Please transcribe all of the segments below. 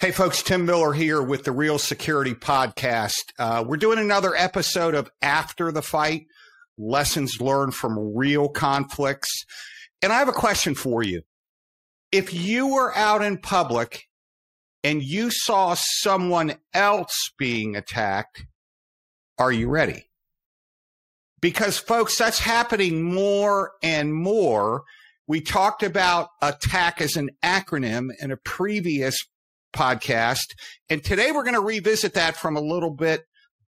Hey, folks, Tim Miller here with the Real Security Podcast. Uh, we're doing another episode of After the Fight Lessons Learned from Real Conflicts. And I have a question for you. If you were out in public and you saw someone else being attacked, are you ready? Because, folks, that's happening more and more. We talked about attack as an acronym in a previous podcast. And today we're going to revisit that from a little bit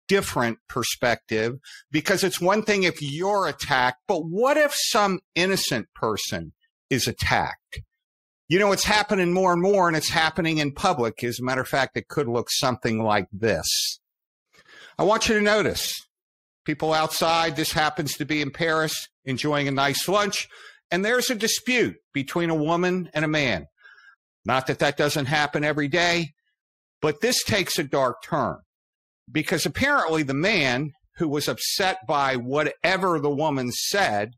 different perspective because it's one thing if you're attacked, but what if some innocent person is attacked? You know, it's happening more and more and it's happening in public. As a matter of fact, it could look something like this. I want you to notice people outside. This happens to be in Paris enjoying a nice lunch and there's a dispute between a woman and a man. Not that that doesn't happen every day, but this takes a dark turn because apparently the man who was upset by whatever the woman said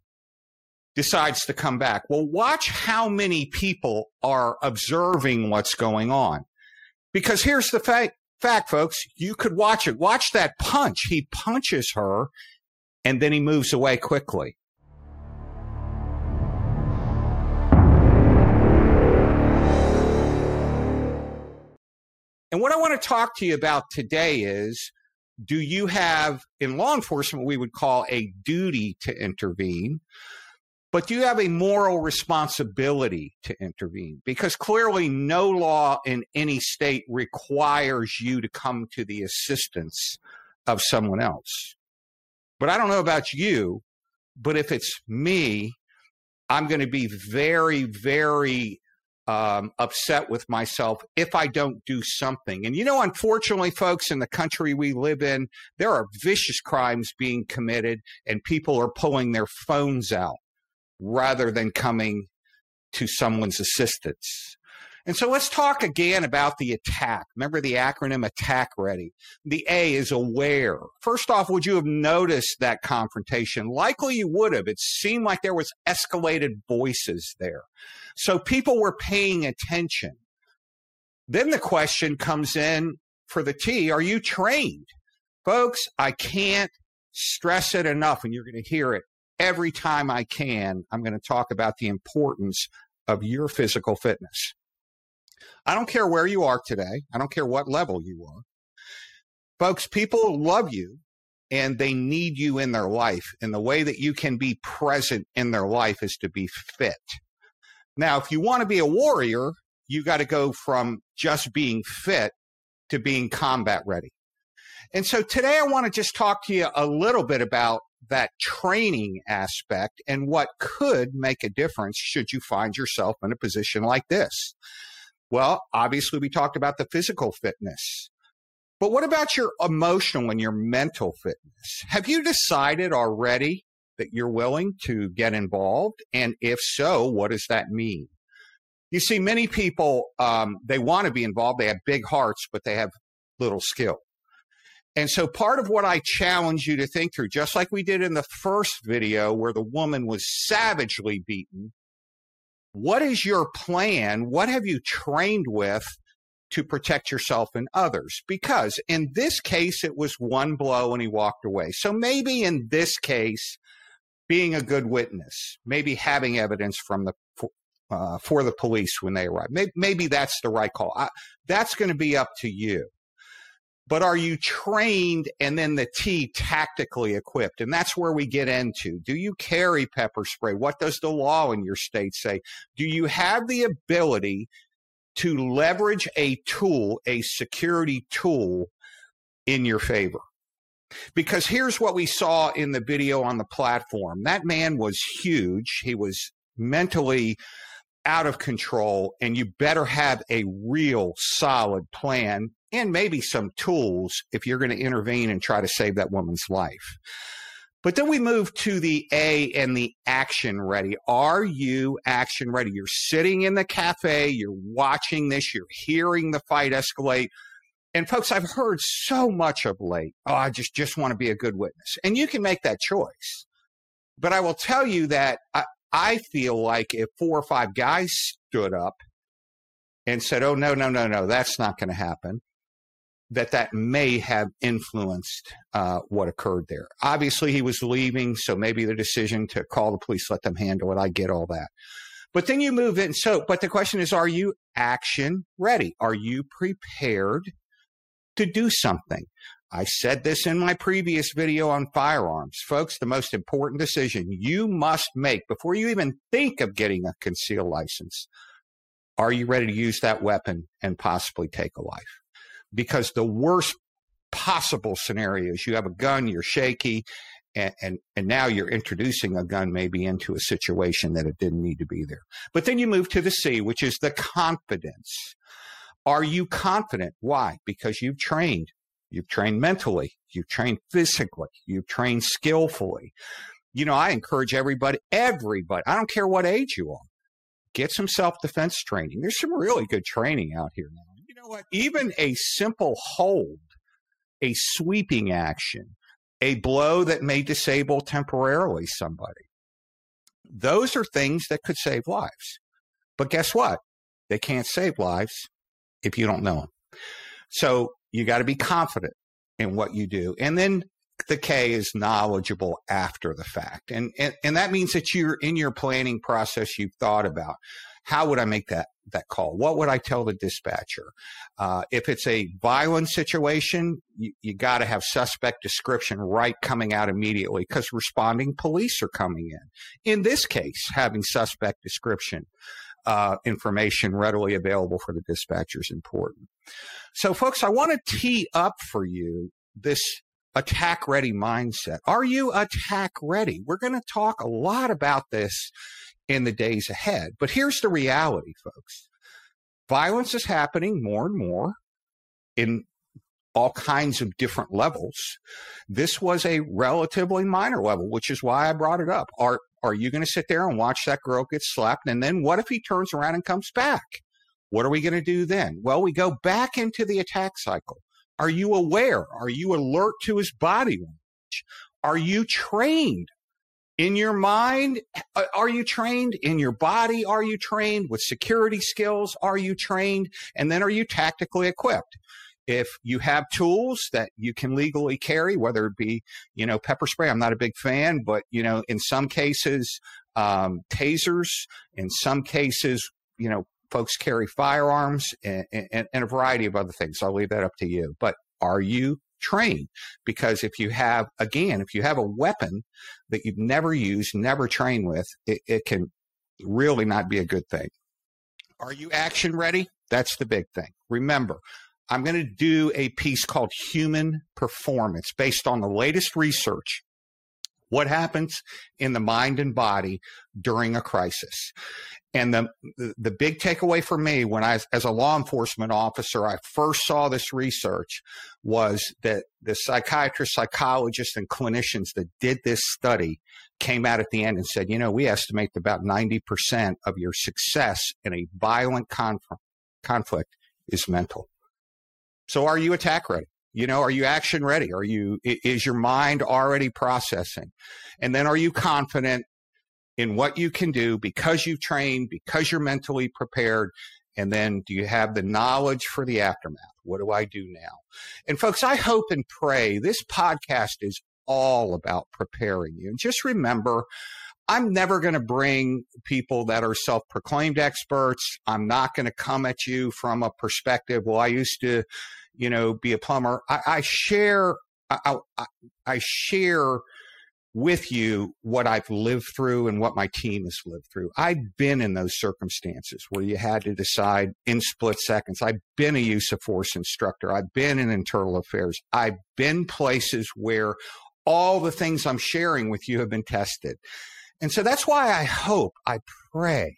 decides to come back. Well, watch how many people are observing what's going on. Because here's the fact, fact, folks, you could watch it. Watch that punch. He punches her and then he moves away quickly. And what I want to talk to you about today is do you have, in law enforcement, we would call a duty to intervene, but do you have a moral responsibility to intervene? Because clearly, no law in any state requires you to come to the assistance of someone else. But I don't know about you, but if it's me, I'm going to be very, very um, upset with myself if I don't do something. And you know, unfortunately, folks, in the country we live in, there are vicious crimes being committed, and people are pulling their phones out rather than coming to someone's assistance. And so let's talk again about the attack. Remember the acronym attack ready. The A is aware. First off, would you have noticed that confrontation? Likely you would have. It seemed like there was escalated voices there. So people were paying attention. Then the question comes in for the T, are you trained? Folks, I can't stress it enough and you're going to hear it every time I can. I'm going to talk about the importance of your physical fitness. I don't care where you are today. I don't care what level you are. Folks, people love you and they need you in their life. And the way that you can be present in their life is to be fit. Now, if you want to be a warrior, you got to go from just being fit to being combat ready. And so today I want to just talk to you a little bit about that training aspect and what could make a difference should you find yourself in a position like this. Well, obviously, we talked about the physical fitness. But what about your emotional and your mental fitness? Have you decided already that you're willing to get involved? And if so, what does that mean? You see, many people, um, they want to be involved. They have big hearts, but they have little skill. And so part of what I challenge you to think through, just like we did in the first video where the woman was savagely beaten, what is your plan? What have you trained with to protect yourself and others? Because in this case, it was one blow and he walked away. So maybe in this case, being a good witness, maybe having evidence from the uh, for the police when they arrive. Maybe, maybe that's the right call. I, that's going to be up to you but are you trained and then the T tactically equipped? And that's where we get into. Do you carry pepper spray? What does the law in your state say? Do you have the ability to leverage a tool, a security tool in your favor? Because here's what we saw in the video on the platform. That man was huge. He was mentally out of control and you better have a real solid plan and maybe some tools if you're going to intervene and try to save that woman's life. But then we move to the A and the action ready. Are you action ready? You're sitting in the cafe, you're watching this, you're hearing the fight escalate. And folks, I've heard so much of late. Oh, I just, just want to be a good witness. And you can make that choice. But I will tell you that I, I feel like if four or five guys stood up and said, "Oh no, no, no, no, that's not going to happen." That that may have influenced uh, what occurred there. Obviously, he was leaving, so maybe the decision to call the police, let them handle it. I get all that, but then you move in. So, but the question is, are you action ready? Are you prepared to do something? I said this in my previous video on firearms. Folks, the most important decision you must make before you even think of getting a concealed license are you ready to use that weapon and possibly take a life? Because the worst possible scenario is you have a gun, you're shaky, and, and, and now you're introducing a gun maybe into a situation that it didn't need to be there. But then you move to the C, which is the confidence. Are you confident? Why? Because you've trained. You've trained mentally. You've trained physically. You've trained skillfully. You know, I encourage everybody, everybody, I don't care what age you are, get some self defense training. There's some really good training out here now. You know what? Even a simple hold, a sweeping action, a blow that may disable temporarily somebody, those are things that could save lives. But guess what? They can't save lives if you don't know them. So you got to be confident in what you do. And then the K is knowledgeable after the fact. And, and, and that means that you're in your planning process, you've thought about how would I make that, that call? What would I tell the dispatcher? Uh, if it's a violent situation, you, you got to have suspect description right coming out immediately because responding police are coming in. In this case, having suspect description uh, information readily available for the dispatcher is important. So, folks, I want to tee up for you this attack ready mindset. Are you attack ready? We're going to talk a lot about this in the days ahead. But here's the reality, folks violence is happening more and more in all kinds of different levels. This was a relatively minor level, which is why I brought it up. Are are you going to sit there and watch that girl get slapped? And then what if he turns around and comes back? What are we going to do then? Well, we go back into the attack cycle. Are you aware? Are you alert to his body language? Are you trained in your mind? Are you trained in your body? Are you trained with security skills? Are you trained? And then are you tactically equipped? If you have tools that you can legally carry, whether it be, you know, pepper spray, I'm not a big fan, but, you know, in some cases, um, tasers, in some cases, you know, folks carry firearms and, and, and a variety of other things. I'll leave that up to you. But are you trained? Because if you have, again, if you have a weapon that you've never used, never trained with, it, it can really not be a good thing. Are you action ready? That's the big thing. Remember, I'm going to do a piece called Human Performance based on the latest research what happens in the mind and body during a crisis. And the, the big takeaway for me when I, as a law enforcement officer, I first saw this research was that the psychiatrists, psychologists, and clinicians that did this study came out at the end and said, you know, we estimate about 90% of your success in a violent conf- conflict is mental. So are you attack ready? You know, are you action ready? Are you, is your mind already processing? And then are you confident in what you can do because you've trained, because you're mentally prepared? And then do you have the knowledge for the aftermath? What do I do now? And folks, I hope and pray this podcast is all about preparing you. And just remember, I'm never going to bring people that are self proclaimed experts. I'm not going to come at you from a perspective, well, I used to, you know, be a plumber. I, I share, I, I, I share with you what I've lived through and what my team has lived through. I've been in those circumstances where you had to decide in split seconds. I've been a use of force instructor. I've been in internal affairs. I've been places where all the things I'm sharing with you have been tested. And so that's why I hope, I pray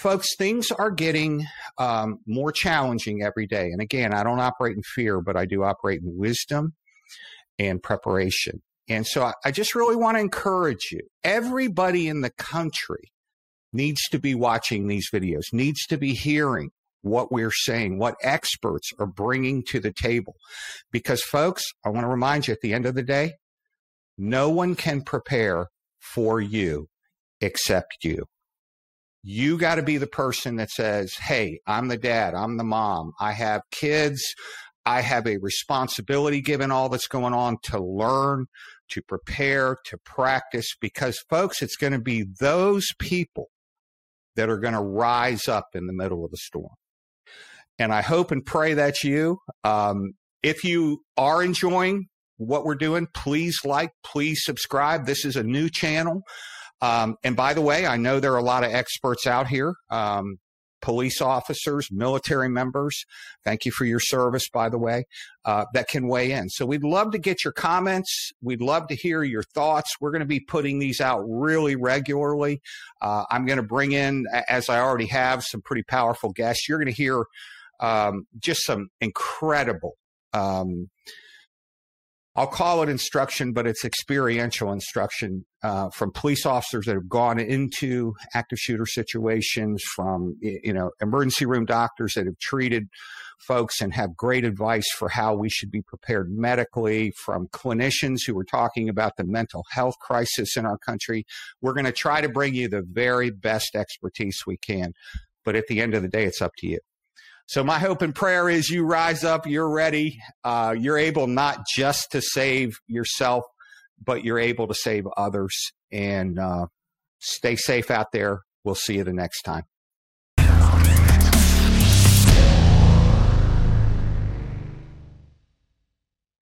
folks, things are getting um, more challenging every day. And again, I don't operate in fear, but I do operate in wisdom and preparation. And so I, I just really want to encourage you. Everybody in the country needs to be watching these videos, needs to be hearing what we're saying, what experts are bringing to the table. Because, folks, I want to remind you at the end of the day, no one can prepare for you except you. You got to be the person that says, Hey, I'm the dad. I'm the mom. I have kids. I have a responsibility given all that's going on to learn, to prepare, to practice, because folks, it's going to be those people that are going to rise up in the middle of the storm. And I hope and pray that's you. Um, if you are enjoying what we're doing, please like, please subscribe. This is a new channel. Um, and by the way, I know there are a lot of experts out here. Um, police officers, military members. Thank you for your service, by the way, uh, that can weigh in. So we'd love to get your comments. We'd love to hear your thoughts. We're going to be putting these out really regularly. Uh, I'm going to bring in, as I already have, some pretty powerful guests. You're going to hear um, just some incredible. I'll call it instruction, but it's experiential instruction uh, from police officers that have gone into active shooter situations, from you know emergency room doctors that have treated folks and have great advice for how we should be prepared medically, from clinicians who are talking about the mental health crisis in our country. We're going to try to bring you the very best expertise we can, but at the end of the day, it's up to you. So my hope and prayer is you rise up, you're ready, uh, you're able not just to save yourself, but you're able to save others. And uh, stay safe out there. We'll see you the next time.